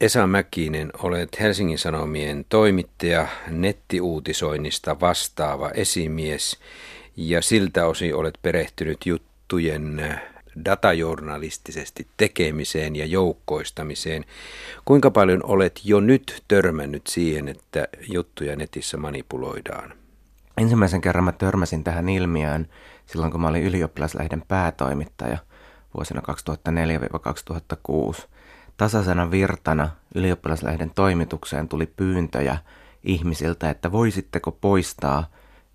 Esa Mäkinen, olet Helsingin Sanomien toimittaja, nettiuutisoinnista vastaava esimies ja siltä osin olet perehtynyt juttujen datajournalistisesti tekemiseen ja joukkoistamiseen. Kuinka paljon olet jo nyt törmännyt siihen, että juttuja netissä manipuloidaan? Ensimmäisen kerran mä törmäsin tähän ilmiöön silloin, kun mä olin ylioppilaslehden päätoimittaja vuosina 2004-2006. Tasaisena virtana ylioppilaslehden toimitukseen tuli pyyntöjä ihmisiltä, että voisitteko poistaa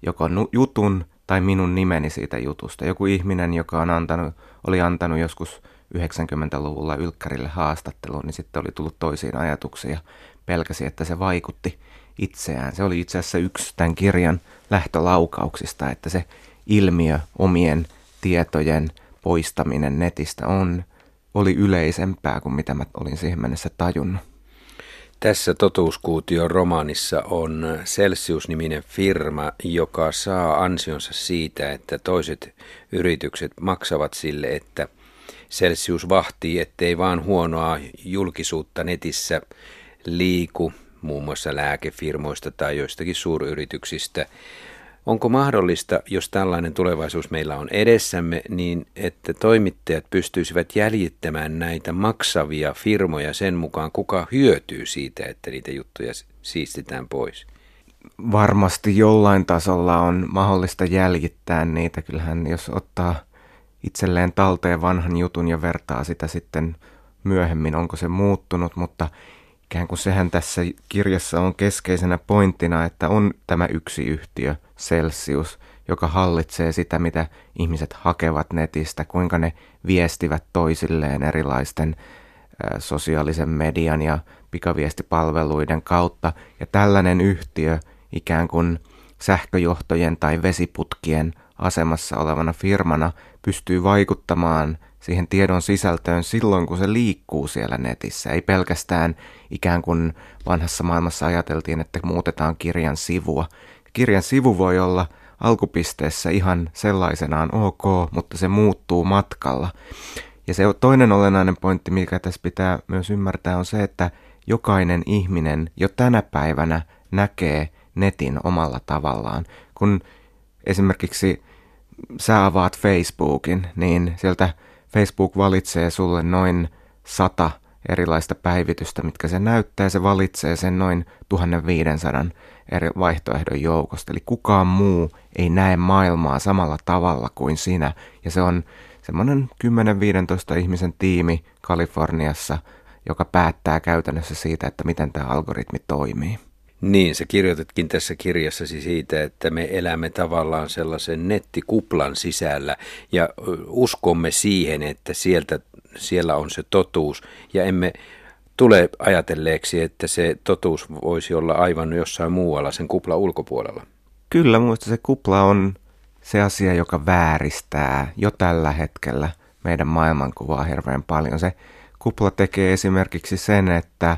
joko jutun tai minun nimeni siitä jutusta. Joku ihminen, joka on antanut, oli antanut joskus 90-luvulla Ylkkärille haastattelun, niin sitten oli tullut toisiin ajatuksiin ja pelkäsi, että se vaikutti itseään. Se oli itse asiassa yksi tämän kirjan lähtölaukauksista, että se ilmiö omien tietojen poistaminen netistä on, oli yleisempää kuin mitä mä olin siihen mennessä tajunnut. Tässä Totuuskuution romaanissa on Celsius-niminen firma, joka saa ansionsa siitä, että toiset yritykset maksavat sille, että Celsius vahtii, ettei vaan huonoa julkisuutta netissä liiku, muun muassa lääkefirmoista tai joistakin suuryrityksistä. Onko mahdollista, jos tällainen tulevaisuus meillä on edessämme, niin että toimittajat pystyisivät jäljittämään näitä maksavia firmoja sen mukaan, kuka hyötyy siitä, että niitä juttuja siistitään pois? Varmasti jollain tasolla on mahdollista jäljittää niitä. Kyllähän jos ottaa itselleen talteen vanhan jutun ja vertaa sitä sitten myöhemmin, onko se muuttunut, mutta ikään kuin sehän tässä kirjassa on keskeisenä pointtina, että on tämä yksi yhtiö, Celsius, joka hallitsee sitä, mitä ihmiset hakevat netistä, kuinka ne viestivät toisilleen erilaisten sosiaalisen median ja pikaviestipalveluiden kautta. Ja tällainen yhtiö ikään kuin sähköjohtojen tai vesiputkien asemassa olevana firmana pystyy vaikuttamaan siihen tiedon sisältöön silloin, kun se liikkuu siellä netissä. Ei pelkästään ikään kuin vanhassa maailmassa ajateltiin, että muutetaan kirjan sivua. Kirjan sivu voi olla alkupisteessä ihan sellaisenaan ok, mutta se muuttuu matkalla. Ja se toinen olennainen pointti, mikä tässä pitää myös ymmärtää, on se, että jokainen ihminen jo tänä päivänä näkee netin omalla tavallaan. Kun esimerkiksi sä avaat Facebookin, niin sieltä Facebook valitsee sulle noin sata erilaista päivitystä, mitkä se näyttää. Se valitsee sen noin 1500 eri vaihtoehdon joukosta. Eli kukaan muu ei näe maailmaa samalla tavalla kuin sinä. Ja se on semmoinen 10-15 ihmisen tiimi Kaliforniassa, joka päättää käytännössä siitä, että miten tämä algoritmi toimii. Niin, sä kirjoitatkin tässä kirjassasi siitä, että me elämme tavallaan sellaisen nettikuplan sisällä ja uskomme siihen, että sieltä, siellä on se totuus ja emme tule ajatelleeksi, että se totuus voisi olla aivan jossain muualla sen kuplan ulkopuolella. Kyllä, minusta se kupla on se asia, joka vääristää jo tällä hetkellä meidän maailmankuvaa hirveän paljon. Se kupla tekee esimerkiksi sen, että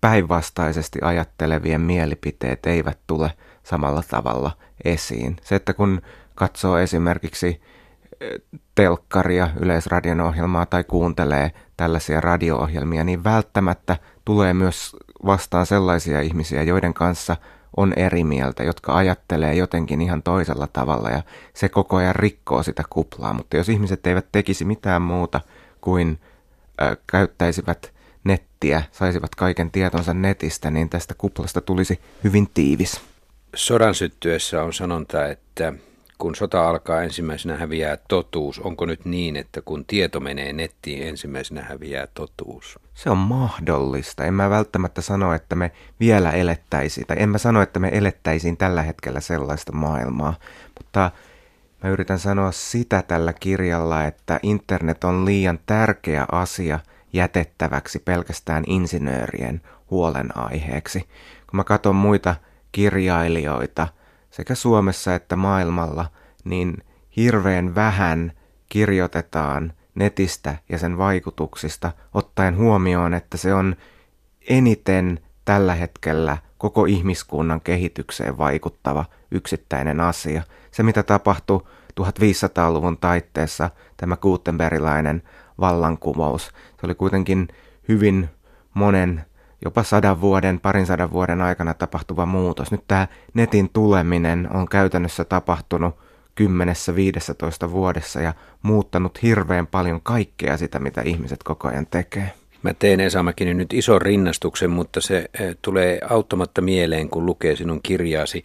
päinvastaisesti ajattelevien mielipiteet eivät tule samalla tavalla esiin. Se, että kun katsoo esimerkiksi eh, telkkaria, yleisradion ohjelmaa tai kuuntelee tällaisia radio-ohjelmia, niin välttämättä tulee myös vastaan sellaisia ihmisiä, joiden kanssa on eri mieltä, jotka ajattelee jotenkin ihan toisella tavalla ja se koko ajan rikkoo sitä kuplaa. Mutta jos ihmiset eivät tekisi mitään muuta kuin äh, käyttäisivät nettiä, saisivat kaiken tietonsa netistä, niin tästä kuplasta tulisi hyvin tiivis. Sodan syttyessä on sanonta, että kun sota alkaa ensimmäisenä häviää totuus. Onko nyt niin, että kun tieto menee nettiin, ensimmäisenä häviää totuus? Se on mahdollista. En mä välttämättä sano, että me vielä elettäisiin, tai en mä sano, että me elettäisiin tällä hetkellä sellaista maailmaa, mutta mä yritän sanoa sitä tällä kirjalla, että internet on liian tärkeä asia – jätettäväksi pelkästään insinöörien huolenaiheeksi. Kun mä katson muita kirjailijoita sekä Suomessa että maailmalla, niin hirveän vähän kirjoitetaan netistä ja sen vaikutuksista, ottaen huomioon, että se on eniten tällä hetkellä koko ihmiskunnan kehitykseen vaikuttava yksittäinen asia. Se, mitä tapahtui 1500-luvun taitteessa, tämä Gutenbergilainen vallankumous. Se oli kuitenkin hyvin monen jopa sadan vuoden, parin sadan vuoden aikana tapahtuva muutos. Nyt tämä netin tuleminen on käytännössä tapahtunut kymmenessä, viidessätoista vuodessa ja muuttanut hirveän paljon kaikkea sitä, mitä ihmiset koko ajan tekee. Mä teen Esa Mäkinen nyt ison rinnastuksen, mutta se eh, tulee auttamatta mieleen, kun lukee sinun kirjaasi.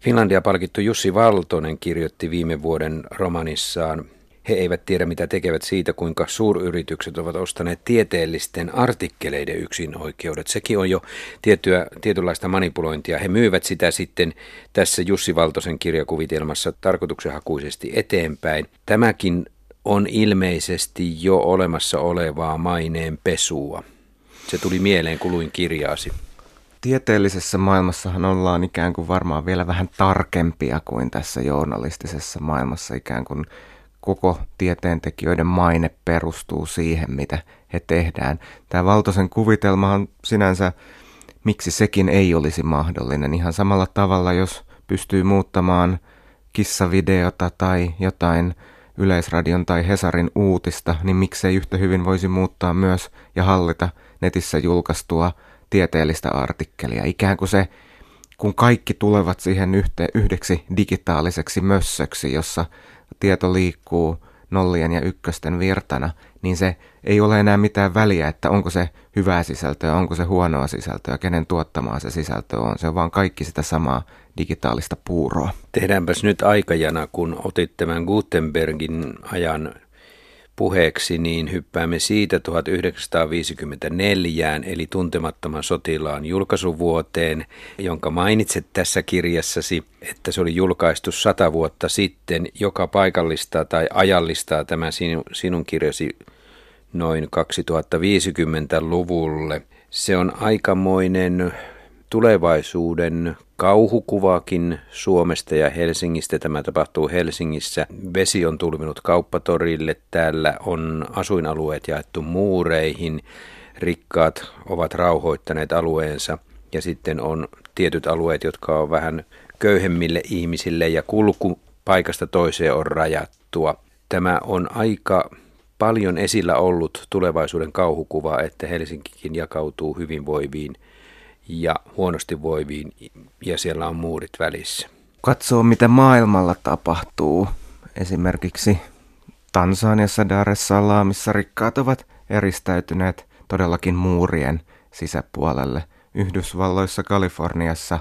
Finlandia palkittu Jussi Valtonen kirjoitti viime vuoden romanissaan he eivät tiedä, mitä tekevät siitä, kuinka suuryritykset ovat ostaneet tieteellisten artikkeleiden yksin oikeudet. Sekin on jo tiettyä, tietynlaista manipulointia. He myyvät sitä sitten tässä Jussi Valtosen kirjakuvitelmassa tarkoituksenhakuisesti eteenpäin. Tämäkin on ilmeisesti jo olemassa olevaa maineen pesua. Se tuli mieleen, kun luin kirjaasi. Tieteellisessä maailmassahan ollaan ikään kuin varmaan vielä vähän tarkempia kuin tässä journalistisessa maailmassa ikään kuin koko tieteentekijöiden maine perustuu siihen, mitä he tehdään. Tämä Valtosen kuvitelma on sinänsä, miksi sekin ei olisi mahdollinen. Ihan samalla tavalla, jos pystyy muuttamaan kissavideota tai jotain Yleisradion tai Hesarin uutista, niin miksei yhtä hyvin voisi muuttaa myös ja hallita netissä julkaistua tieteellistä artikkelia. Ikään kuin se, kun kaikki tulevat siihen yhte, yhdeksi digitaaliseksi mössöksi, jossa tieto liikkuu nollien ja ykkösten virtana, niin se ei ole enää mitään väliä, että onko se hyvää sisältöä, onko se huonoa sisältöä, kenen tuottamaa se sisältö on. Se on vaan kaikki sitä samaa digitaalista puuroa. Tehdäänpäs nyt aikajana, kun otit tämän Gutenbergin ajan puheeksi, niin hyppäämme siitä 1954, eli tuntemattoman sotilaan julkaisuvuoteen, jonka mainitset tässä kirjassasi, että se oli julkaistu sata vuotta sitten, joka paikallistaa tai ajallistaa tämä sinun, kirjasi noin 2050-luvulle. Se on aikamoinen tulevaisuuden kauhukuvakin Suomesta ja Helsingistä. Tämä tapahtuu Helsingissä. Vesi on tulvinut kauppatorille. Täällä on asuinalueet jaettu muureihin. Rikkaat ovat rauhoittaneet alueensa. Ja sitten on tietyt alueet, jotka on vähän köyhemmille ihmisille ja kulku paikasta toiseen on rajattua. Tämä on aika paljon esillä ollut tulevaisuuden kauhukuva, että Helsinkikin jakautuu hyvinvoiviin ja huonosti voiviin ja siellä on muurit välissä. Katsoo mitä maailmalla tapahtuu. Esimerkiksi Tansaniassa Dar es Salaamissa rikkaat ovat eristäytyneet todellakin muurien sisäpuolelle. Yhdysvalloissa Kaliforniassa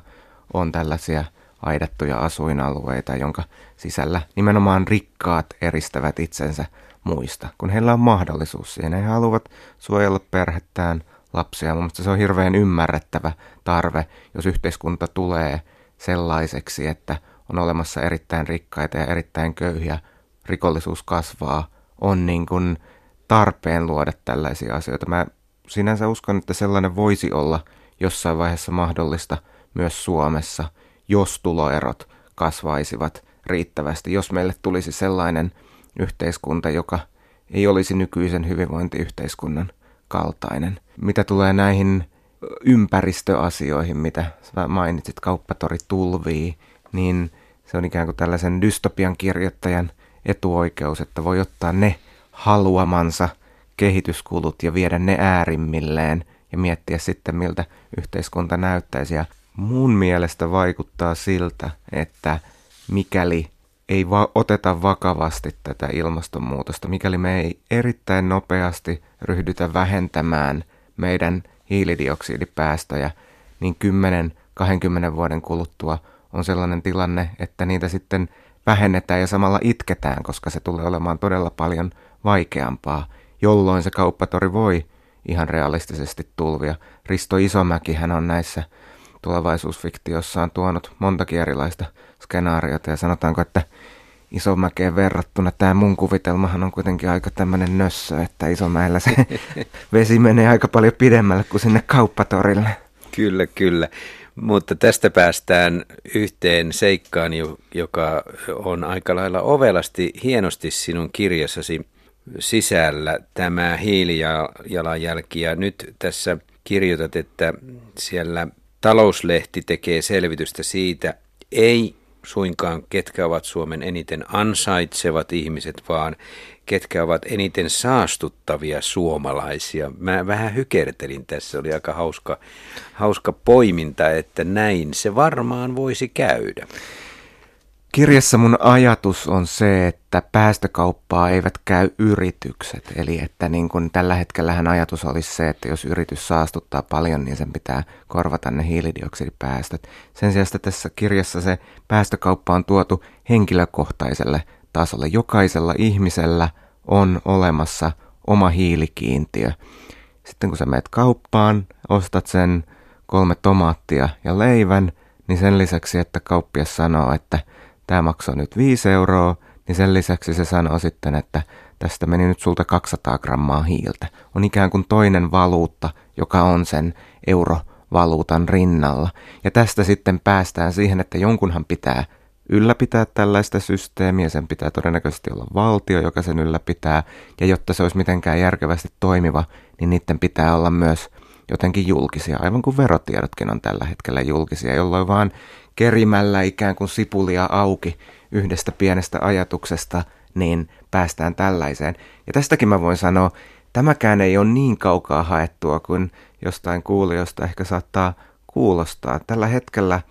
on tällaisia aidattuja asuinalueita, jonka sisällä nimenomaan rikkaat eristävät itsensä muista, kun heillä on mahdollisuus siihen. He haluavat suojella perhettään, lapsia. Mun se on hirveän ymmärrettävä tarve, jos yhteiskunta tulee sellaiseksi, että on olemassa erittäin rikkaita ja erittäin köyhiä, rikollisuus kasvaa, on niin kuin tarpeen luoda tällaisia asioita. Mä sinänsä uskon, että sellainen voisi olla jossain vaiheessa mahdollista myös Suomessa, jos tuloerot kasvaisivat riittävästi, jos meille tulisi sellainen yhteiskunta, joka ei olisi nykyisen hyvinvointiyhteiskunnan kaltainen. Mitä tulee näihin ympäristöasioihin, mitä mainitsit, kauppatori tulvii, niin se on ikään kuin tällaisen dystopian kirjoittajan etuoikeus, että voi ottaa ne haluamansa kehityskulut ja viedä ne äärimmilleen ja miettiä sitten, miltä yhteiskunta näyttäisi. Ja mun mielestä vaikuttaa siltä, että mikäli ei va- oteta vakavasti tätä ilmastonmuutosta, mikäli me ei erittäin nopeasti ryhdytä vähentämään meidän hiilidioksidipäästöjä, niin 10-20 vuoden kuluttua on sellainen tilanne, että niitä sitten vähennetään ja samalla itketään, koska se tulee olemaan todella paljon vaikeampaa, jolloin se kauppatori voi ihan realistisesti tulvia. Risto Isomäki hän on näissä tulevaisuusfiktiossaan tuonut montakin erilaista skenaariota ja sanotaanko, että Isomäkeen verrattuna tämä mun kuvitelmahan on kuitenkin aika tämmöinen nössö, että Isomäellä se vesi menee aika paljon pidemmälle kuin sinne kauppatorille. Kyllä, kyllä. Mutta tästä päästään yhteen seikkaan, joka on aika lailla ovelasti hienosti sinun kirjassasi sisällä, tämä hiilijalanjälki. Ja nyt tässä kirjoitat, että siellä talouslehti tekee selvitystä siitä, ei suinkaan ketkä ovat Suomen eniten ansaitsevat ihmiset, vaan ketkä ovat eniten saastuttavia suomalaisia. Mä vähän hykertelin tässä, oli aika hauska, hauska poiminta, että näin se varmaan voisi käydä. Kirjassa mun ajatus on se, että päästökauppaa eivät käy yritykset. Eli että niin kun tällä hetkellähän ajatus olisi se, että jos yritys saastuttaa paljon, niin sen pitää korvata ne hiilidioksidipäästöt. Sen sijaan tässä kirjassa se päästökauppa on tuotu henkilökohtaiselle tasolle. Jokaisella ihmisellä on olemassa oma hiilikiintiö. Sitten kun sä meet kauppaan, ostat sen kolme tomaattia ja leivän, niin sen lisäksi, että kauppias sanoo, että – tämä maksoi nyt 5 euroa, niin sen lisäksi se sanoo sitten, että tästä meni nyt sulta 200 grammaa hiiltä. On ikään kuin toinen valuutta, joka on sen eurovaluutan rinnalla. Ja tästä sitten päästään siihen, että jonkunhan pitää ylläpitää tällaista systeemiä, sen pitää todennäköisesti olla valtio, joka sen ylläpitää, ja jotta se olisi mitenkään järkevästi toimiva, niin niiden pitää olla myös jotenkin julkisia, aivan kuin verotiedotkin on tällä hetkellä julkisia, jolloin vaan kerimällä ikään kuin sipulia auki yhdestä pienestä ajatuksesta, niin päästään tällaiseen. Ja tästäkin mä voin sanoa, tämäkään ei ole niin kaukaa haettua kuin jostain kuulijoista ehkä saattaa kuulostaa. Tällä hetkellä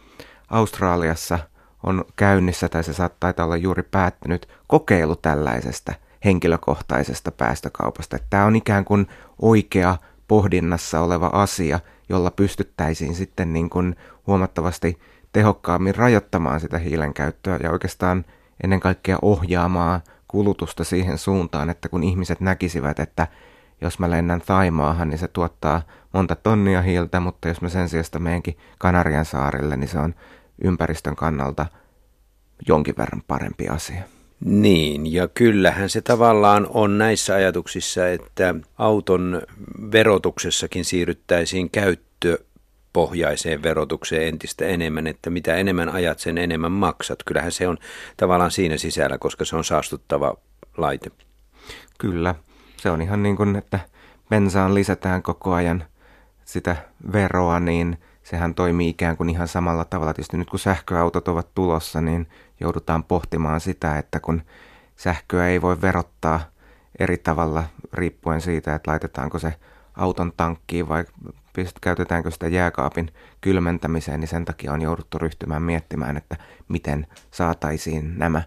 Australiassa on käynnissä, tai se saattaa olla juuri päättynyt, kokeilu tällaisesta henkilökohtaisesta päästökaupasta. Tämä on ikään kuin oikea pohdinnassa oleva asia, jolla pystyttäisiin sitten niin kuin huomattavasti tehokkaammin rajoittamaan sitä hiilen käyttöä ja oikeastaan ennen kaikkea ohjaamaan kulutusta siihen suuntaan, että kun ihmiset näkisivät, että jos mä lennän Taimaahan, niin se tuottaa monta tonnia hiiltä, mutta jos mä sen sijasta meenkin Kanarian saarille, niin se on ympäristön kannalta jonkin verran parempi asia. Niin, ja kyllähän se tavallaan on näissä ajatuksissa, että auton verotuksessakin siirryttäisiin käyttö pohjaiseen verotukseen entistä enemmän, että mitä enemmän ajat, sen enemmän maksat. Kyllähän se on tavallaan siinä sisällä, koska se on saastuttava laite. Kyllä, se on ihan niin kuin, että bensaan lisätään koko ajan sitä veroa, niin sehän toimii ikään kuin ihan samalla tavalla. Tietysti nyt kun sähköautot ovat tulossa, niin joudutaan pohtimaan sitä, että kun sähköä ei voi verottaa eri tavalla riippuen siitä, että laitetaanko se auton tankkiin vai käytetäänkö sitä jääkaapin kylmentämiseen, niin sen takia on jouduttu ryhtymään miettimään, että miten saataisiin nämä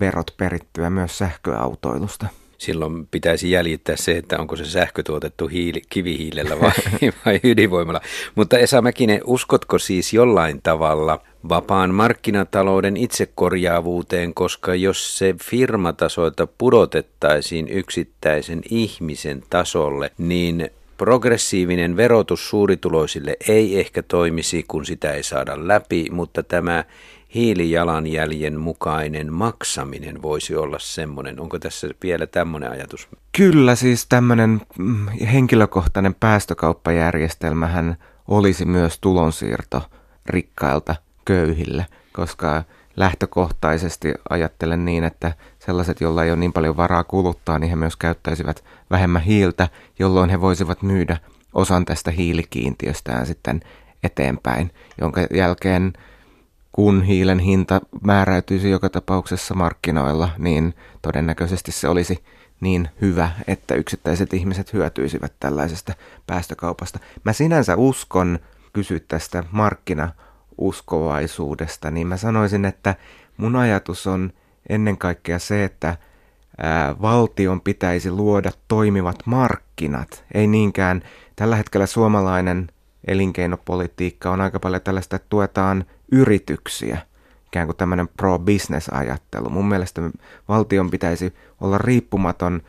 verot perittyä myös sähköautoilusta. Silloin pitäisi jäljittää se, että onko se sähkö tuotettu hiili, kivihiilellä vai, vai ydinvoimalla. Mutta Esa Mäkinen, uskotko siis jollain tavalla vapaan markkinatalouden itsekorjaavuuteen, koska jos se firmatasoilta pudotettaisiin yksittäisen ihmisen tasolle, niin Progressiivinen verotus suurituloisille ei ehkä toimisi, kun sitä ei saada läpi, mutta tämä hiilijalanjäljen mukainen maksaminen voisi olla semmoinen. Onko tässä vielä tämmöinen ajatus? Kyllä, siis tämmöinen mm, henkilökohtainen päästökauppajärjestelmähän olisi myös tulonsiirto rikkailta köyhille, koska lähtökohtaisesti ajattelen niin, että sellaiset, joilla ei ole niin paljon varaa kuluttaa, niin he myös käyttäisivät vähemmän hiiltä, jolloin he voisivat myydä osan tästä hiilikiintiöstään sitten eteenpäin, jonka jälkeen kun hiilen hinta määräytyisi joka tapauksessa markkinoilla, niin todennäköisesti se olisi niin hyvä, että yksittäiset ihmiset hyötyisivät tällaisesta päästökaupasta. Mä sinänsä uskon, kysyt tästä markkinauskovaisuudesta, niin mä sanoisin, että mun ajatus on ennen kaikkea se, että ää, valtion pitäisi luoda toimivat markkinat. Ei niinkään tällä hetkellä suomalainen elinkeinopolitiikka on aika paljon tällaista, että tuetaan yrityksiä, ikään kuin tämmöinen pro-business-ajattelu. Mun mielestä valtion pitäisi olla riippumaton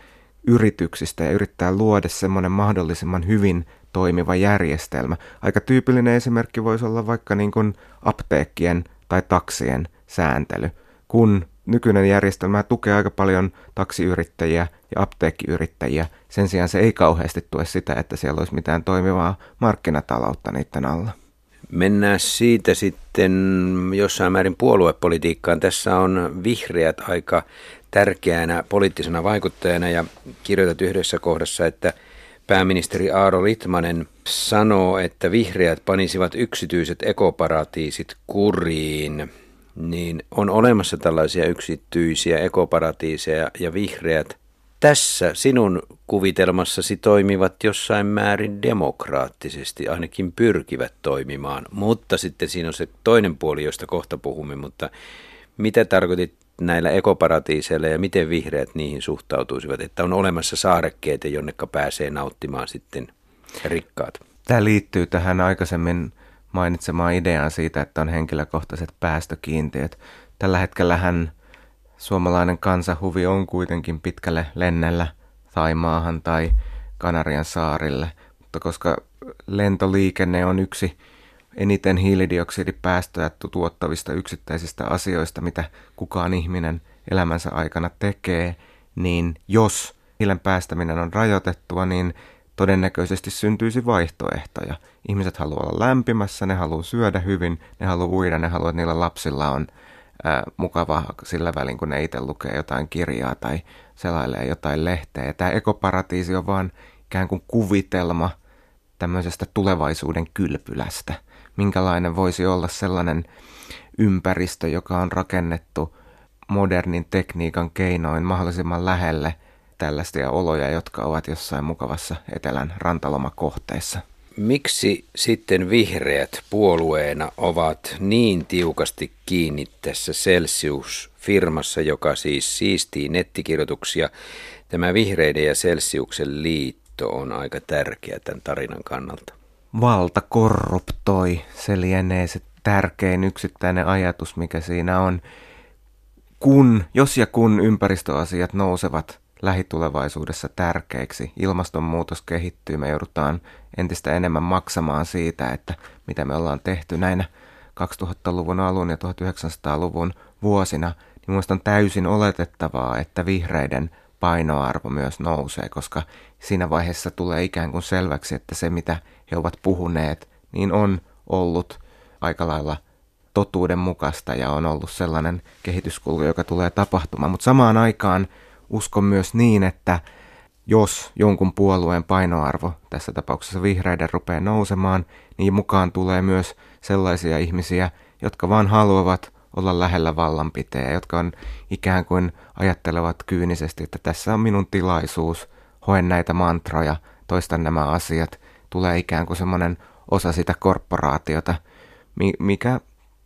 yrityksistä ja yrittää luoda semmoinen mahdollisimman hyvin toimiva järjestelmä. Aika tyypillinen esimerkki voisi olla vaikka niin kuin apteekkien tai taksien sääntely. Kun nykyinen järjestelmä tukee aika paljon taksiyrittäjiä ja apteekkiyrittäjiä. Sen sijaan se ei kauheasti tue sitä, että siellä olisi mitään toimivaa markkinataloutta niiden alla. Mennään siitä sitten jossain määrin puoluepolitiikkaan. Tässä on vihreät aika tärkeänä poliittisena vaikuttajana ja kirjoitat yhdessä kohdassa, että pääministeri Aaro Litmanen sanoo, että vihreät panisivat yksityiset ekoparatiisit kuriin. niin on olemassa tällaisia yksityisiä ekoparatiiseja ja vihreät tässä sinun kuvitelmassasi toimivat jossain määrin demokraattisesti, ainakin pyrkivät toimimaan, mutta sitten siinä on se toinen puoli, josta kohta puhumme, mutta mitä tarkoitit näillä ekoparatiiseilla ja miten vihreät niihin suhtautuisivat, että on olemassa saarekkeita, jonneka pääsee nauttimaan sitten rikkaat? Tämä liittyy tähän aikaisemmin mainitsemaan ideaan siitä, että on henkilökohtaiset päästökiintiöt. Tällä hetkellähän suomalainen kansahuvi on kuitenkin pitkälle lennellä maahan tai Kanarian saarille, mutta koska lentoliikenne on yksi eniten hiilidioksidipäästöjä tuottavista yksittäisistä asioista, mitä kukaan ihminen elämänsä aikana tekee, niin jos hiilen päästäminen on rajoitettua, niin todennäköisesti syntyisi vaihtoehtoja. Ihmiset haluaa olla lämpimässä, ne haluaa syödä hyvin, ne haluaa uida, ne haluaa, että niillä lapsilla on ää, mukava sillä välin, kun ne itse lukee jotain kirjaa tai selailee jotain lehteä. Ja tämä ekoparatiisi on vaan ikään kuin kuvitelma tämmöisestä tulevaisuuden kylpylästä. Minkälainen voisi olla sellainen ympäristö, joka on rakennettu modernin tekniikan keinoin mahdollisimman lähelle tällaisia oloja, jotka ovat jossain mukavassa etelän rantalomakohteessa. Miksi sitten vihreät puolueena ovat niin tiukasti kiinni tässä Celsius-firmassa, joka siis siistii nettikirjoituksia? Tämä vihreiden ja Celsiuksen liitto on aika tärkeä tämän tarinan kannalta. Valta korruptoi, se lienee se tärkein yksittäinen ajatus, mikä siinä on. Kun, jos ja kun ympäristöasiat nousevat lähitulevaisuudessa tärkeiksi. Ilmastonmuutos kehittyy, me joudutaan entistä enemmän maksamaan siitä, että mitä me ollaan tehty näinä 2000-luvun alun ja 1900-luvun vuosina, niin minusta on täysin oletettavaa, että vihreiden painoarvo myös nousee, koska siinä vaiheessa tulee ikään kuin selväksi, että se mitä he ovat puhuneet, niin on ollut aika lailla totuuden mukaista ja on ollut sellainen kehityskulku, joka tulee tapahtumaan. Mutta samaan aikaan uskon myös niin, että jos jonkun puolueen painoarvo, tässä tapauksessa vihreiden, rupeaa nousemaan, niin mukaan tulee myös sellaisia ihmisiä, jotka vaan haluavat olla lähellä vallanpiteä, jotka on ikään kuin ajattelevat kyynisesti, että tässä on minun tilaisuus, hoen näitä mantroja, toistan nämä asiat, tulee ikään kuin semmoinen osa sitä korporaatiota, mikä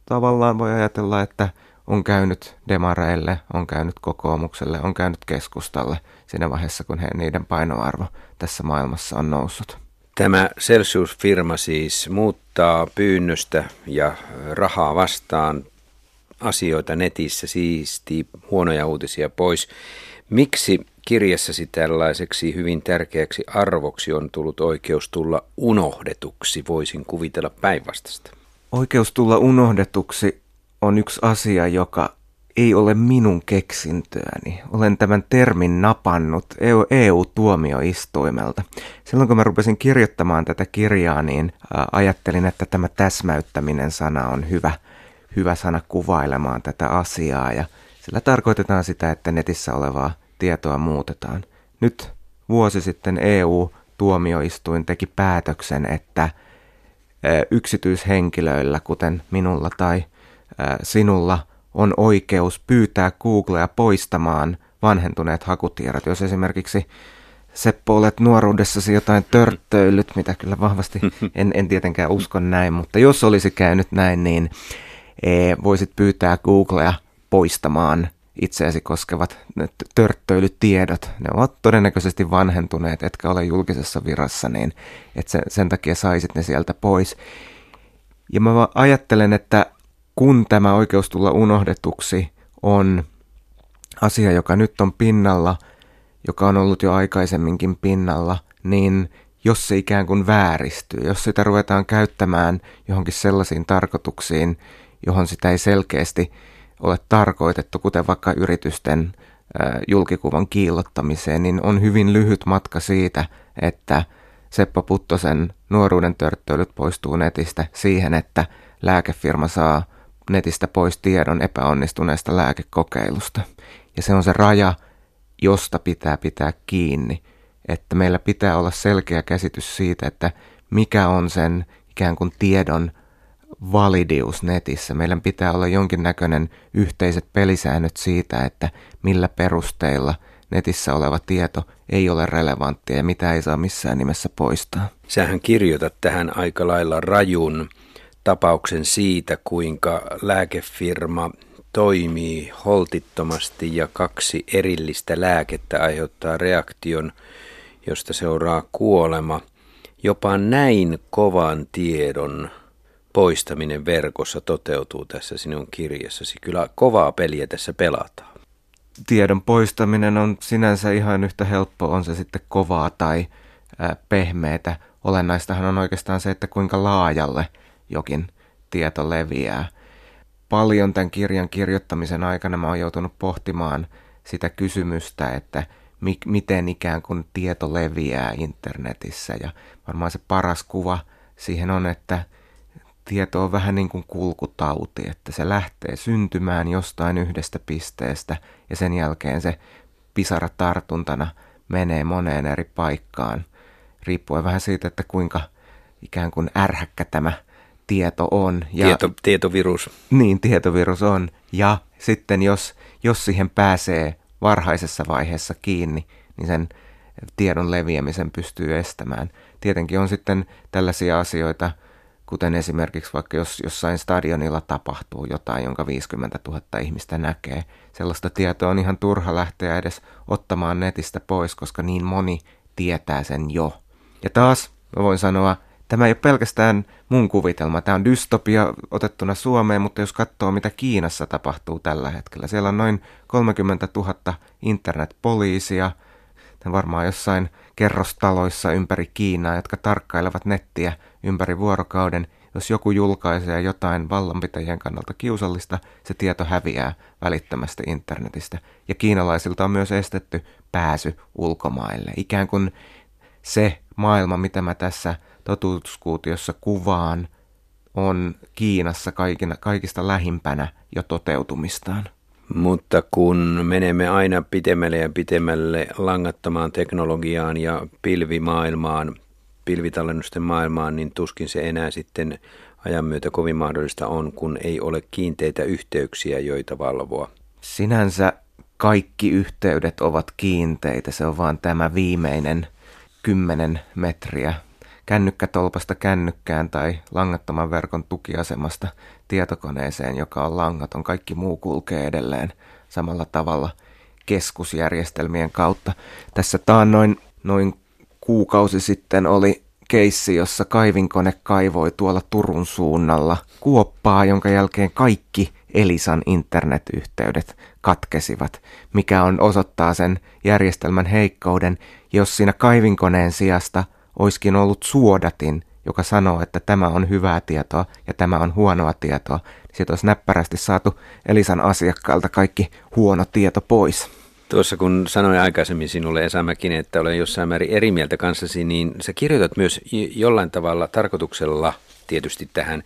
tavallaan voi ajatella, että on käynyt demareille, on käynyt kokoomukselle, on käynyt keskustalle siinä vaiheessa, kun he, niiden painoarvo tässä maailmassa on noussut. Tämä Celsius-firma siis muuttaa pyynnöstä ja rahaa vastaan asioita netissä, siistii huonoja uutisia pois. Miksi kirjassasi tällaiseksi hyvin tärkeäksi arvoksi on tullut oikeus tulla unohdetuksi? Voisin kuvitella päinvastasta. Oikeus tulla unohdetuksi on yksi asia, joka ei ole minun keksintöäni. Olen tämän termin napannut EU-tuomioistuimelta. E Silloin kun mä rupesin kirjoittamaan tätä kirjaa, niin ajattelin, että tämä täsmäyttäminen sana on hyvä, hyvä sana kuvailemaan tätä asiaa. Ja sillä tarkoitetaan sitä, että netissä olevaa tietoa muutetaan. Nyt vuosi sitten EU-tuomioistuin teki päätöksen, että yksityishenkilöillä, kuten minulla tai sinulla on oikeus pyytää Googlea poistamaan vanhentuneet hakutiedot. Jos esimerkiksi Seppo olet nuoruudessasi jotain törttöillyt, mitä kyllä vahvasti en, en tietenkään usko näin, mutta jos olisi käynyt näin, niin e, voisit pyytää Googlea poistamaan itseäsi koskevat törttöilytiedot. Ne ovat todennäköisesti vanhentuneet, etkä ole julkisessa virassa, niin et sen, sen takia saisit ne sieltä pois. Ja mä ajattelen, että kun tämä oikeus tulla unohdetuksi on asia, joka nyt on pinnalla, joka on ollut jo aikaisemminkin pinnalla, niin jos se ikään kuin vääristyy, jos sitä ruvetaan käyttämään johonkin sellaisiin tarkoituksiin, johon sitä ei selkeästi ole tarkoitettu, kuten vaikka yritysten julkikuvan kiillottamiseen, niin on hyvin lyhyt matka siitä, että Seppo Puttosen nuoruuden törttöilyt poistuu netistä siihen, että lääkefirma saa netistä pois tiedon epäonnistuneesta lääkekokeilusta. Ja se on se raja, josta pitää pitää kiinni. Että meillä pitää olla selkeä käsitys siitä, että mikä on sen ikään kuin tiedon validius netissä. Meillä pitää olla jonkinnäköinen yhteiset pelisäännöt siitä, että millä perusteilla netissä oleva tieto ei ole relevanttia ja mitä ei saa missään nimessä poistaa. Sähän kirjoitat tähän aika lailla rajun tapauksen siitä, kuinka lääkefirma toimii holtittomasti ja kaksi erillistä lääkettä aiheuttaa reaktion, josta seuraa kuolema. Jopa näin kovan tiedon poistaminen verkossa toteutuu tässä sinun kirjassasi. Kyllä kovaa peliä tässä pelataan. Tiedon poistaminen on sinänsä ihan yhtä helppo, on se sitten kovaa tai pehmeätä. Olennaistahan on oikeastaan se, että kuinka laajalle jokin tieto leviää. Paljon tämän kirjan kirjoittamisen aikana mä oon joutunut pohtimaan sitä kysymystä, että mi- miten ikään kuin tieto leviää internetissä. Ja varmaan se paras kuva siihen on, että tieto on vähän niin kuin kulkutauti, että se lähtee syntymään jostain yhdestä pisteestä ja sen jälkeen se pisara tartuntana menee moneen eri paikkaan, riippuen vähän siitä, että kuinka ikään kuin ärhäkkä tämä tieto on. Ja, Tieto, tietovirus. Niin, tietovirus on. Ja sitten jos, jos siihen pääsee varhaisessa vaiheessa kiinni, niin sen tiedon leviämisen pystyy estämään. Tietenkin on sitten tällaisia asioita, kuten esimerkiksi vaikka jos jossain stadionilla tapahtuu jotain, jonka 50 000 ihmistä näkee. Sellaista tietoa on ihan turha lähteä edes ottamaan netistä pois, koska niin moni tietää sen jo. Ja taas mä voin sanoa, tämä ei ole pelkästään mun kuvitelma. Tämä on dystopia otettuna Suomeen, mutta jos katsoo, mitä Kiinassa tapahtuu tällä hetkellä. Siellä on noin 30 000 internetpoliisia, varmaan jossain kerrostaloissa ympäri Kiinaa, jotka tarkkailevat nettiä ympäri vuorokauden. Jos joku julkaisee jotain vallanpitäjien kannalta kiusallista, se tieto häviää välittömästi internetistä. Ja kiinalaisilta on myös estetty pääsy ulkomaille. Ikään kuin se maailma, mitä mä tässä totuuskuutiossa kuvaan, on Kiinassa kaikina, kaikista lähimpänä jo toteutumistaan. Mutta kun menemme aina pitemmälle ja pitemmälle langattomaan teknologiaan ja pilvimaailmaan, pilvitallennusten maailmaan, niin tuskin se enää sitten ajan myötä kovin mahdollista on, kun ei ole kiinteitä yhteyksiä, joita valvoa. Sinänsä kaikki yhteydet ovat kiinteitä, se on vaan tämä viimeinen kymmenen metriä kännykkätolpasta kännykkään tai langattoman verkon tukiasemasta tietokoneeseen, joka on langaton. Kaikki muu kulkee edelleen samalla tavalla keskusjärjestelmien kautta. Tässä taannoin noin kuukausi sitten oli keissi, jossa kaivinkone kaivoi tuolla Turun suunnalla kuoppaa, jonka jälkeen kaikki Elisan internetyhteydet katkesivat, mikä on osoittaa sen järjestelmän heikkouden, jos siinä kaivinkoneen sijasta oiskin ollut suodatin, joka sanoo, että tämä on hyvää tietoa ja tämä on huonoa tietoa, siitä olisi näppärästi saatu Elisan asiakkailta kaikki huono tieto pois. Tuossa kun sanoin aikaisemmin sinulle Esa Mäkinen, että olen jossain määrin eri mieltä kanssasi, niin sä kirjoitat myös jollain tavalla tarkoituksella tietysti tähän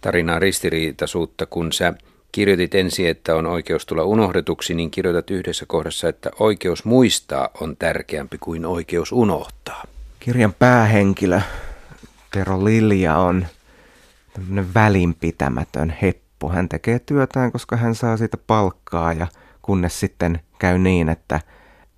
tarinaan ristiriitaisuutta, kun sä kirjoitit ensin, että on oikeus tulla unohdetuksi, niin kirjoitat yhdessä kohdassa, että oikeus muistaa on tärkeämpi kuin oikeus unohtaa. Kirjan päähenkilö Tero Lilja on tämmöinen välinpitämätön heppu. Hän tekee työtään, koska hän saa siitä palkkaa ja kunnes sitten käy niin, että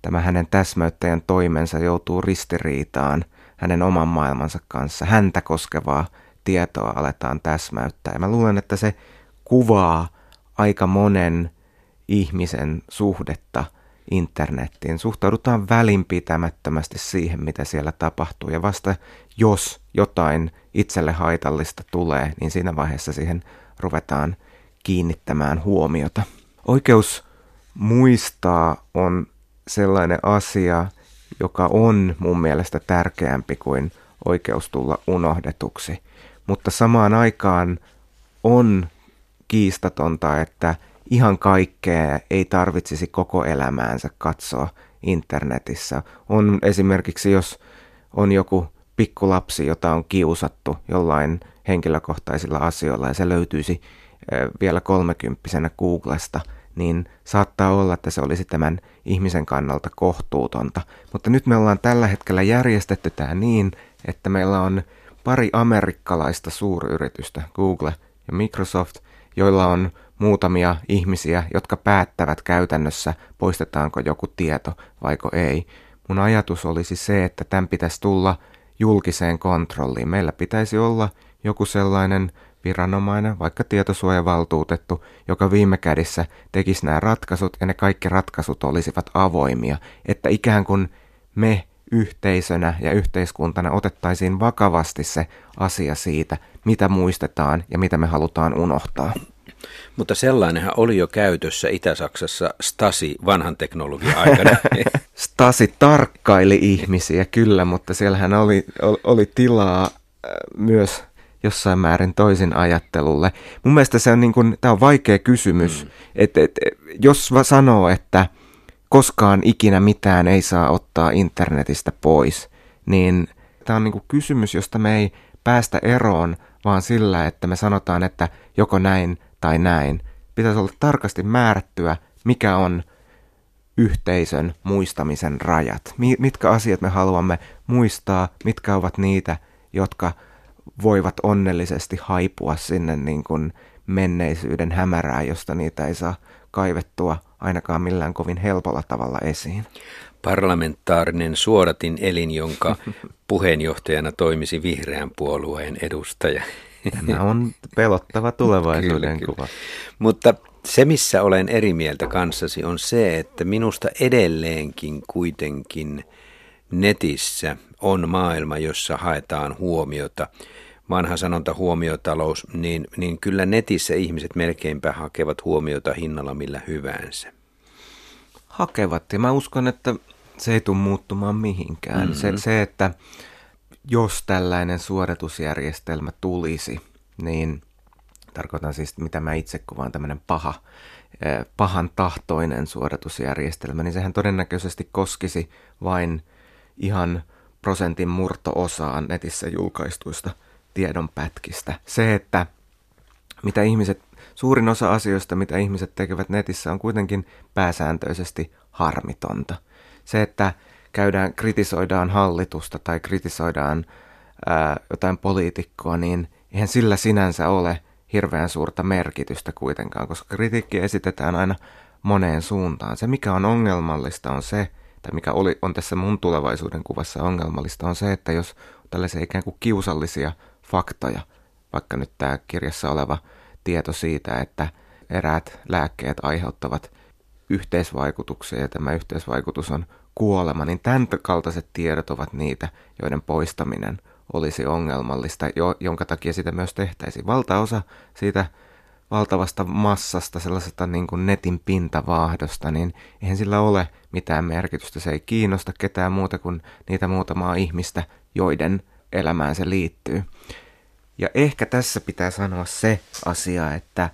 tämä hänen täsmäyttäjän toimensa joutuu ristiriitaan hänen oman maailmansa kanssa. Häntä koskevaa tietoa aletaan täsmäyttää. Ja mä luulen, että se kuvaa aika monen ihmisen suhdetta – internettiin. Suhtaudutaan välinpitämättömästi siihen, mitä siellä tapahtuu. Ja vasta jos jotain itselle haitallista tulee, niin siinä vaiheessa siihen ruvetaan kiinnittämään huomiota. Oikeus muistaa on sellainen asia, joka on mun mielestä tärkeämpi kuin oikeus tulla unohdetuksi. Mutta samaan aikaan on kiistatonta, että ihan kaikkea ei tarvitsisi koko elämäänsä katsoa internetissä. On esimerkiksi, jos on joku pikkulapsi, jota on kiusattu jollain henkilökohtaisilla asioilla ja se löytyisi vielä kolmekymppisenä Googlesta, niin saattaa olla, että se olisi tämän ihmisen kannalta kohtuutonta. Mutta nyt me ollaan tällä hetkellä järjestetty tämä niin, että meillä on pari amerikkalaista suuryritystä, Google ja Microsoft, joilla on muutamia ihmisiä, jotka päättävät käytännössä, poistetaanko joku tieto vaiko ei. Mun ajatus olisi se, että tämän pitäisi tulla julkiseen kontrolliin. Meillä pitäisi olla joku sellainen viranomainen, vaikka tietosuojavaltuutettu, joka viime kädessä tekisi nämä ratkaisut ja ne kaikki ratkaisut olisivat avoimia, että ikään kuin me yhteisönä ja yhteiskuntana otettaisiin vakavasti se asia siitä, mitä muistetaan ja mitä me halutaan unohtaa. Mutta sellainenhan oli jo käytössä Itä-Saksassa Stasi vanhan teknologian aikana. Stasi tarkkaili ihmisiä kyllä, mutta siellähän oli, oli tilaa äh, myös jossain määrin toisin ajattelulle. Mun mielestä se on, niin kuin, tämä on vaikea kysymys, mm. että et, jos sanoo, että koskaan ikinä mitään ei saa ottaa internetistä pois, niin tämä on niin kuin kysymys, josta me ei päästä eroon, vaan sillä, että me sanotaan, että joko näin tai näin. Pitäisi olla tarkasti määrättyä, mikä on yhteisön muistamisen rajat. Mitkä asiat me haluamme muistaa, mitkä ovat niitä, jotka voivat onnellisesti haipua sinne niin kuin menneisyyden hämärää, josta niitä ei saa kaivettua ainakaan millään kovin helpolla tavalla esiin. Parlamentaarinen suoratin elin, jonka puheenjohtajana toimisi vihreän puolueen edustaja. Tämä on pelottava tulevaisuuden kyllä, kuva. Mutta se, missä olen eri mieltä kanssasi, on se, että minusta edelleenkin kuitenkin netissä on maailma, jossa haetaan huomiota. Vanha sanonta huomiotalous, niin, niin kyllä netissä ihmiset melkeinpä hakevat huomiota hinnalla millä hyvänsä. Hakevat, ja mä uskon, että se ei tule muuttumaan mihinkään. Mm-hmm. Se, se, että jos tällainen suoritusjärjestelmä tulisi, niin tarkoitan siis, mitä mä itse kuvaan, tämmöinen paha, pahan tahtoinen suoritusjärjestelmä, niin sehän todennäköisesti koskisi vain ihan prosentin murto-osaan netissä julkaistuista tiedonpätkistä. Se, että mitä ihmiset, suurin osa asioista, mitä ihmiset tekevät netissä, on kuitenkin pääsääntöisesti harmitonta. Se, että käydään, kritisoidaan hallitusta tai kritisoidaan ää, jotain poliitikkoa, niin eihän sillä sinänsä ole hirveän suurta merkitystä kuitenkaan, koska kritiikki esitetään aina moneen suuntaan. Se, mikä on ongelmallista, on se, tai mikä oli, on tässä mun tulevaisuuden kuvassa ongelmallista, on se, että jos tällaisia ikään kuin kiusallisia faktoja, vaikka nyt tämä kirjassa oleva tieto siitä, että eräät lääkkeet aiheuttavat yhteisvaikutuksia ja tämä yhteisvaikutus on kuolema, niin tämän kaltaiset tiedot ovat niitä, joiden poistaminen olisi ongelmallista, jo, jonka takia sitä myös tehtäisiin. Valtaosa siitä valtavasta massasta, sellaisesta niin kuin netin pintavaahdosta, niin eihän sillä ole mitään merkitystä. Se ei kiinnosta ketään muuta kuin niitä muutamaa ihmistä, joiden elämään se liittyy. Ja ehkä tässä pitää sanoa se asia, että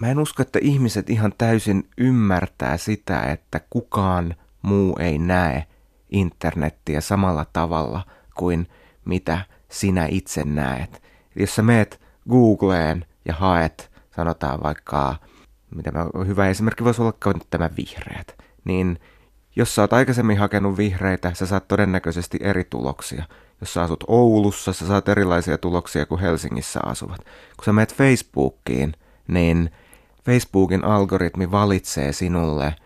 mä en usko, että ihmiset ihan täysin ymmärtää sitä, että kukaan muu ei näe internettiä samalla tavalla kuin mitä sinä itse näet. Jos sä meet Googleen ja haet, sanotaan vaikka, mitä mä, hyvä esimerkki voisi olla tämä vihreät, niin jos sä oot aikaisemmin hakenut vihreitä, sä saat todennäköisesti eri tuloksia. Jos sä asut Oulussa, sä saat erilaisia tuloksia kuin Helsingissä asuvat. Kun sä meet Facebookiin, niin Facebookin algoritmi valitsee sinulle –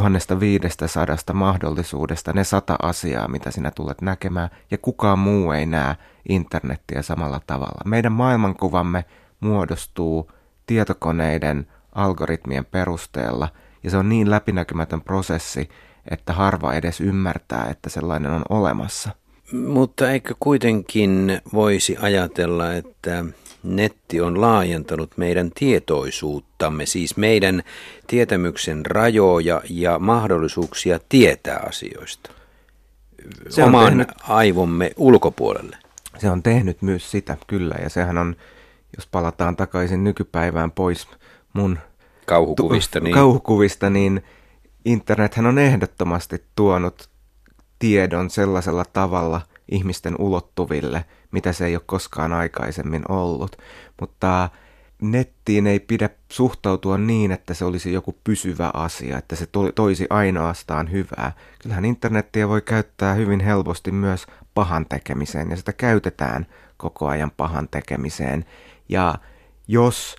1500 mahdollisuudesta ne sata asiaa, mitä sinä tulet näkemään, ja kukaan muu ei näe internettiä samalla tavalla. Meidän maailmankuvamme muodostuu tietokoneiden algoritmien perusteella, ja se on niin läpinäkymätön prosessi, että harva edes ymmärtää, että sellainen on olemassa. Mutta eikö kuitenkin voisi ajatella, että netti on laajentanut meidän tietoisuuttamme, siis meidän tietämyksen rajoja ja mahdollisuuksia tietää asioista se on oman tehnyt, aivomme ulkopuolelle. Se on tehnyt myös sitä, kyllä, ja sehän on, jos palataan takaisin nykypäivään pois mun kauhukuvista, niin, kauhukuvista, niin internethän on ehdottomasti tuonut tiedon sellaisella tavalla ihmisten ulottuville, mitä se ei ole koskaan aikaisemmin ollut. Mutta nettiin ei pidä suhtautua niin, että se olisi joku pysyvä asia, että se toisi ainoastaan hyvää. Kyllähän internettiä voi käyttää hyvin helposti myös pahan tekemiseen ja sitä käytetään koko ajan pahan tekemiseen. Ja jos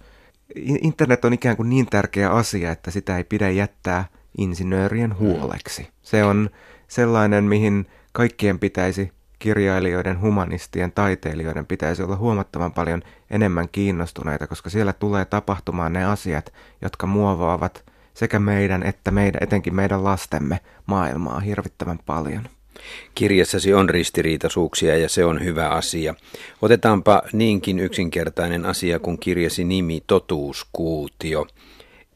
internet on ikään kuin niin tärkeä asia, että sitä ei pidä jättää insinöörien huoleksi. Se on sellainen, mihin kaikkien pitäisi kirjailijoiden, humanistien, taiteilijoiden pitäisi olla huomattavan paljon enemmän kiinnostuneita, koska siellä tulee tapahtumaan ne asiat, jotka muovaavat sekä meidän että meidän, etenkin meidän lastemme maailmaa hirvittävän paljon. Kirjassasi on ristiriitaisuuksia ja se on hyvä asia. Otetaanpa niinkin yksinkertainen asia kuin kirjasi nimi Totuuskuutio.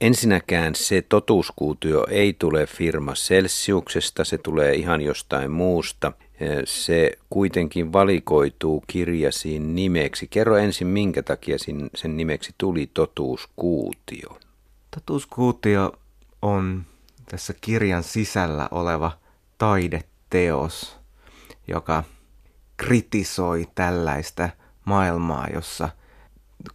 Ensinnäkään se totuuskuutio ei tule firma Celsiuksesta, se tulee ihan jostain muusta. Se kuitenkin valikoituu kirjasiin nimeksi. Kerro ensin, minkä takia sen nimeksi tuli totuuskuutio. Totuuskuutio on tässä kirjan sisällä oleva taideteos, joka kritisoi tällaista maailmaa, jossa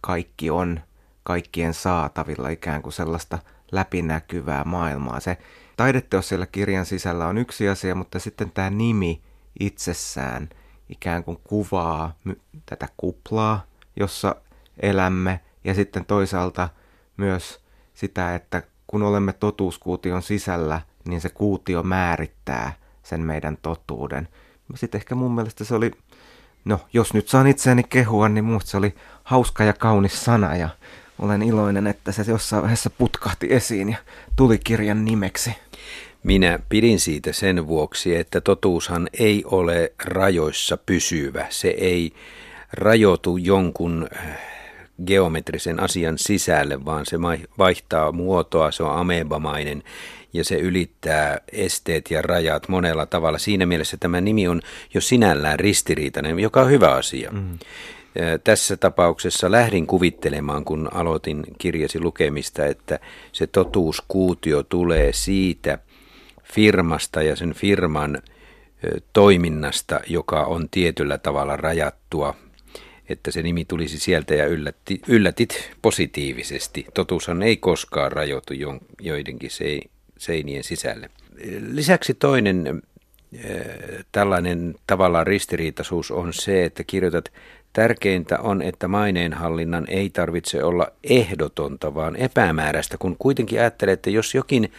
kaikki on kaikkien saatavilla, ikään kuin sellaista läpinäkyvää maailmaa. Se taideteos siellä kirjan sisällä on yksi asia, mutta sitten tämä nimi itsessään ikään kuin kuvaa tätä kuplaa, jossa elämme, ja sitten toisaalta myös sitä, että kun olemme totuuskuution sisällä, niin se kuutio määrittää sen meidän totuuden. Sitten ehkä mun mielestä se oli, no jos nyt saan itseäni kehua, niin muista se oli hauska ja kaunis sana ja olen iloinen, että se jossain vaiheessa putkahti esiin ja tuli kirjan nimeksi. Minä pidin siitä sen vuoksi, että totuushan ei ole rajoissa pysyvä. Se ei rajoitu jonkun äh, geometrisen asian sisälle, vaan se vaihtaa muotoa, se on amebamainen ja se ylittää esteet ja rajat monella tavalla. Siinä mielessä tämä nimi on jo sinällään ristiriitainen, joka on hyvä asia. Mm. Tässä tapauksessa lähdin kuvittelemaan, kun aloitin kirjasi lukemista, että se totuuskuutio tulee siitä firmasta ja sen firman toiminnasta, joka on tietyllä tavalla rajattua että se nimi tulisi sieltä ja yllätti, yllätit positiivisesti. Totuushan ei koskaan rajoitu joidenkin seinien sisälle. Lisäksi toinen tällainen tavallaan ristiriitaisuus on se, että kirjoitat, tärkeintä on, että maineenhallinnan ei tarvitse olla ehdotonta, vaan epämääräistä, kun kuitenkin ajattelee, että jos jokin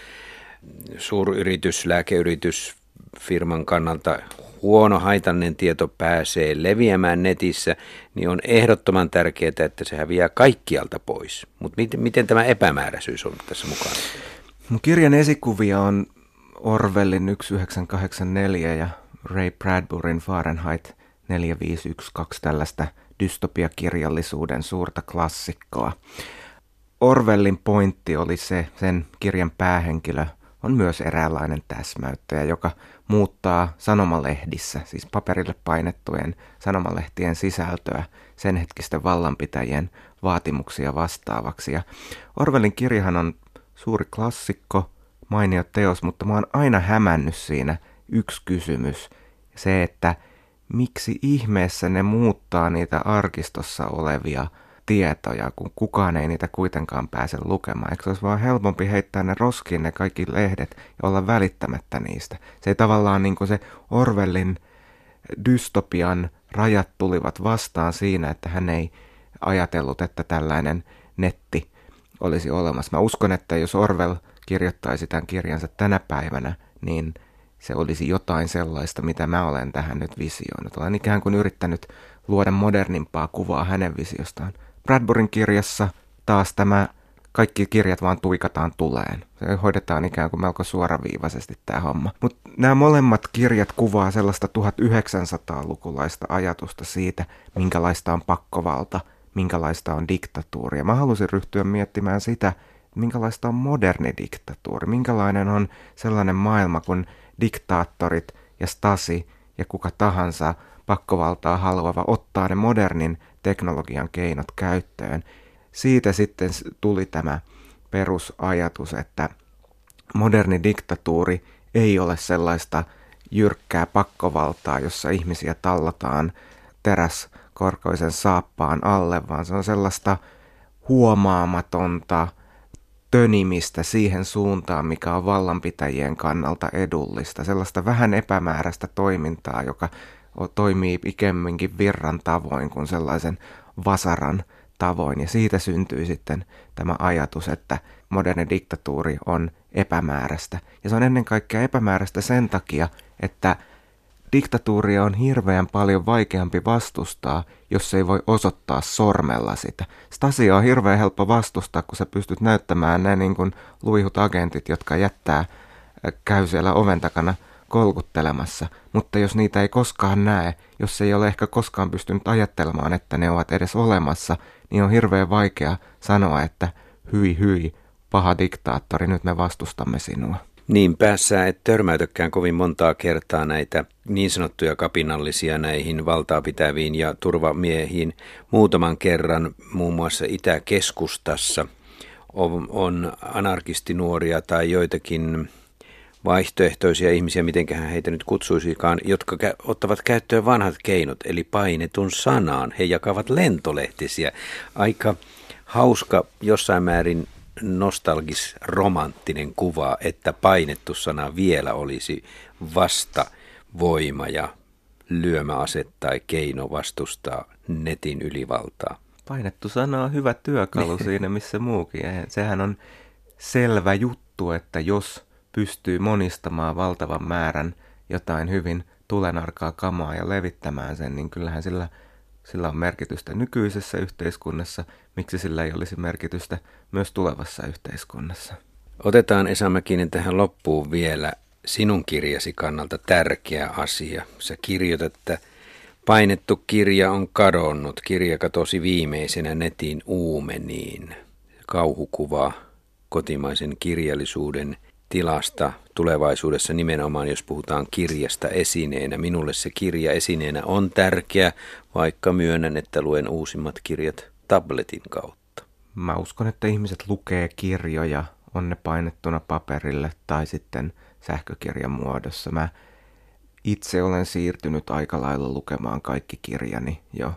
suuryritys, lääkeyritys, firman kannalta huono haitallinen tieto pääsee leviämään netissä, niin on ehdottoman tärkeää, että se häviää kaikkialta pois. Mutta miten, miten tämä epämääräisyys on tässä mukana? Mun kirjan esikuvia on Orwellin 1984 ja Ray Bradburyn Fahrenheit 4512 tällaista dystopiakirjallisuuden suurta klassikkoa. Orwellin pointti oli se, sen kirjan päähenkilö on myös eräänlainen täsmäyttäjä, joka muuttaa sanomalehdissä, siis paperille painettujen sanomalehtien sisältöä sen hetkisten vallanpitäjien vaatimuksia vastaavaksi. Ja Orwellin kirjahan on suuri klassikko, mainio teos, mutta mä oon aina hämännyt siinä yksi kysymys. Se, että miksi ihmeessä ne muuttaa niitä arkistossa olevia tietoja, kun kukaan ei niitä kuitenkaan pääse lukemaan. Eikö se olisi vaan helpompi heittää ne roskiin ne kaikki lehdet ja olla välittämättä niistä? Se ei tavallaan niin kuin se Orwellin dystopian rajat tulivat vastaan siinä, että hän ei ajatellut, että tällainen netti olisi olemassa. Mä uskon, että jos Orwell kirjoittaisi tämän kirjansa tänä päivänä, niin se olisi jotain sellaista, mitä mä olen tähän nyt visioinut. Olen ikään kuin yrittänyt luoda modernimpaa kuvaa hänen visiostaan. Bradburyn kirjassa taas tämä kaikki kirjat vaan tuikataan tuleen. Se hoidetaan ikään kuin melko suoraviivaisesti tämä homma. Mutta nämä molemmat kirjat kuvaa sellaista 1900-lukulaista ajatusta siitä, minkälaista on pakkovalta, minkälaista on diktatuuri. Ja mä halusin ryhtyä miettimään sitä, minkälaista on moderni diktatuuri, minkälainen on sellainen maailma, kun diktaattorit ja Stasi ja kuka tahansa pakkovaltaa haluava ottaa ne modernin teknologian keinot käyttöön. Siitä sitten tuli tämä perusajatus, että moderni diktatuuri ei ole sellaista jyrkkää pakkovaltaa, jossa ihmisiä tallataan teräskorkoisen saappaan alle, vaan se on sellaista huomaamatonta tönimistä siihen suuntaan, mikä on vallanpitäjien kannalta edullista. Sellaista vähän epämääräistä toimintaa, joka toimii ikemminkin virran tavoin kuin sellaisen vasaran tavoin. Ja siitä syntyy sitten tämä ajatus, että moderni diktatuuri on epämääräistä. Ja se on ennen kaikkea epämääräistä sen takia, että diktatuuria on hirveän paljon vaikeampi vastustaa, jos ei voi osoittaa sormella sitä. Stasia on hirveän helppo vastustaa, kun sä pystyt näyttämään ne niin kuin luihut agentit, jotka jättää, käy siellä oven takana kolkuttelemassa. Mutta jos niitä ei koskaan näe, jos ei ole ehkä koskaan pystynyt ajattelemaan, että ne ovat edes olemassa, niin on hirveän vaikea sanoa, että hyi hyi, paha diktaattori, nyt me vastustamme sinua. Niin, päässä et törmäytäkään kovin montaa kertaa näitä niin sanottuja kapinallisia näihin valtaa pitäviin ja turvamiehiin. Muutaman kerran muun muassa Itä-keskustassa on, on anarkistinuoria tai joitakin vaihtoehtoisia ihmisiä, miten heitä nyt kutsuisikaan, jotka kä- ottavat käyttöön vanhat keinot, eli painetun sanaan. He jakavat lentolehtisiä. Aika hauska jossain määrin nostalgis romanttinen kuva, että painettu sana vielä olisi vasta voima ja lyömäase tai keino vastustaa netin ylivaltaa. Painettu sana on hyvä työkalu siinä, missä muukin. Sehän on selvä juttu, että jos pystyy monistamaan valtavan määrän jotain hyvin tulenarkaa kamaa ja levittämään sen, niin kyllähän sillä – sillä on merkitystä nykyisessä yhteiskunnassa, miksi sillä ei olisi merkitystä myös tulevassa yhteiskunnassa. Otetaan Esa Mäkinen tähän loppuun vielä sinun kirjasi kannalta tärkeä asia. Sä kirjoitat, että painettu kirja on kadonnut. Kirja katosi viimeisenä netin uumeniin. Kauhukuva kotimaisen kirjallisuuden – tilasta tulevaisuudessa nimenomaan, jos puhutaan kirjasta esineenä. Minulle se kirja esineenä on tärkeä, vaikka myönnän, että luen uusimmat kirjat tabletin kautta. Mä uskon, että ihmiset lukee kirjoja, on ne painettuna paperille tai sitten sähkökirjan muodossa. Mä itse olen siirtynyt aika lailla lukemaan kaikki kirjani jo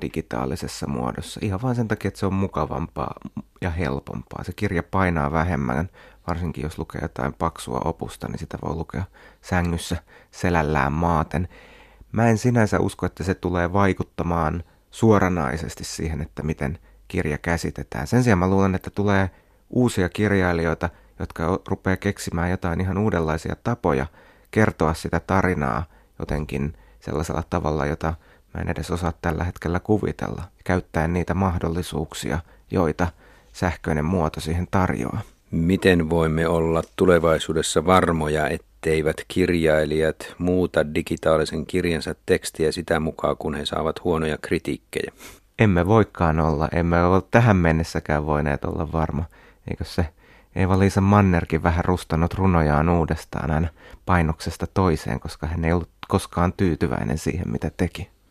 digitaalisessa muodossa. Ihan vain sen takia, että se on mukavampaa ja helpompaa. Se kirja painaa vähemmän, varsinkin jos lukee jotain paksua opusta, niin sitä voi lukea sängyssä selällään maaten. Mä en sinänsä usko, että se tulee vaikuttamaan suoranaisesti siihen, että miten kirja käsitetään. Sen sijaan mä luulen, että tulee uusia kirjailijoita, jotka rupeaa keksimään jotain ihan uudenlaisia tapoja kertoa sitä tarinaa jotenkin sellaisella tavalla, jota mä en edes osaa tällä hetkellä kuvitella, käyttäen niitä mahdollisuuksia, joita sähköinen muoto siihen tarjoaa. Miten voimme olla tulevaisuudessa varmoja, etteivät kirjailijat muuta digitaalisen kirjansa tekstiä sitä mukaan, kun he saavat huonoja kritiikkejä? Emme voikaan olla. Emme ole tähän mennessäkään voineet olla varma. Eikö se Eeva-Liisa Mannerkin vähän rustanut runojaan uudestaan aina painoksesta toiseen, koska hän ei ollut koskaan tyytyväinen siihen, mitä teki.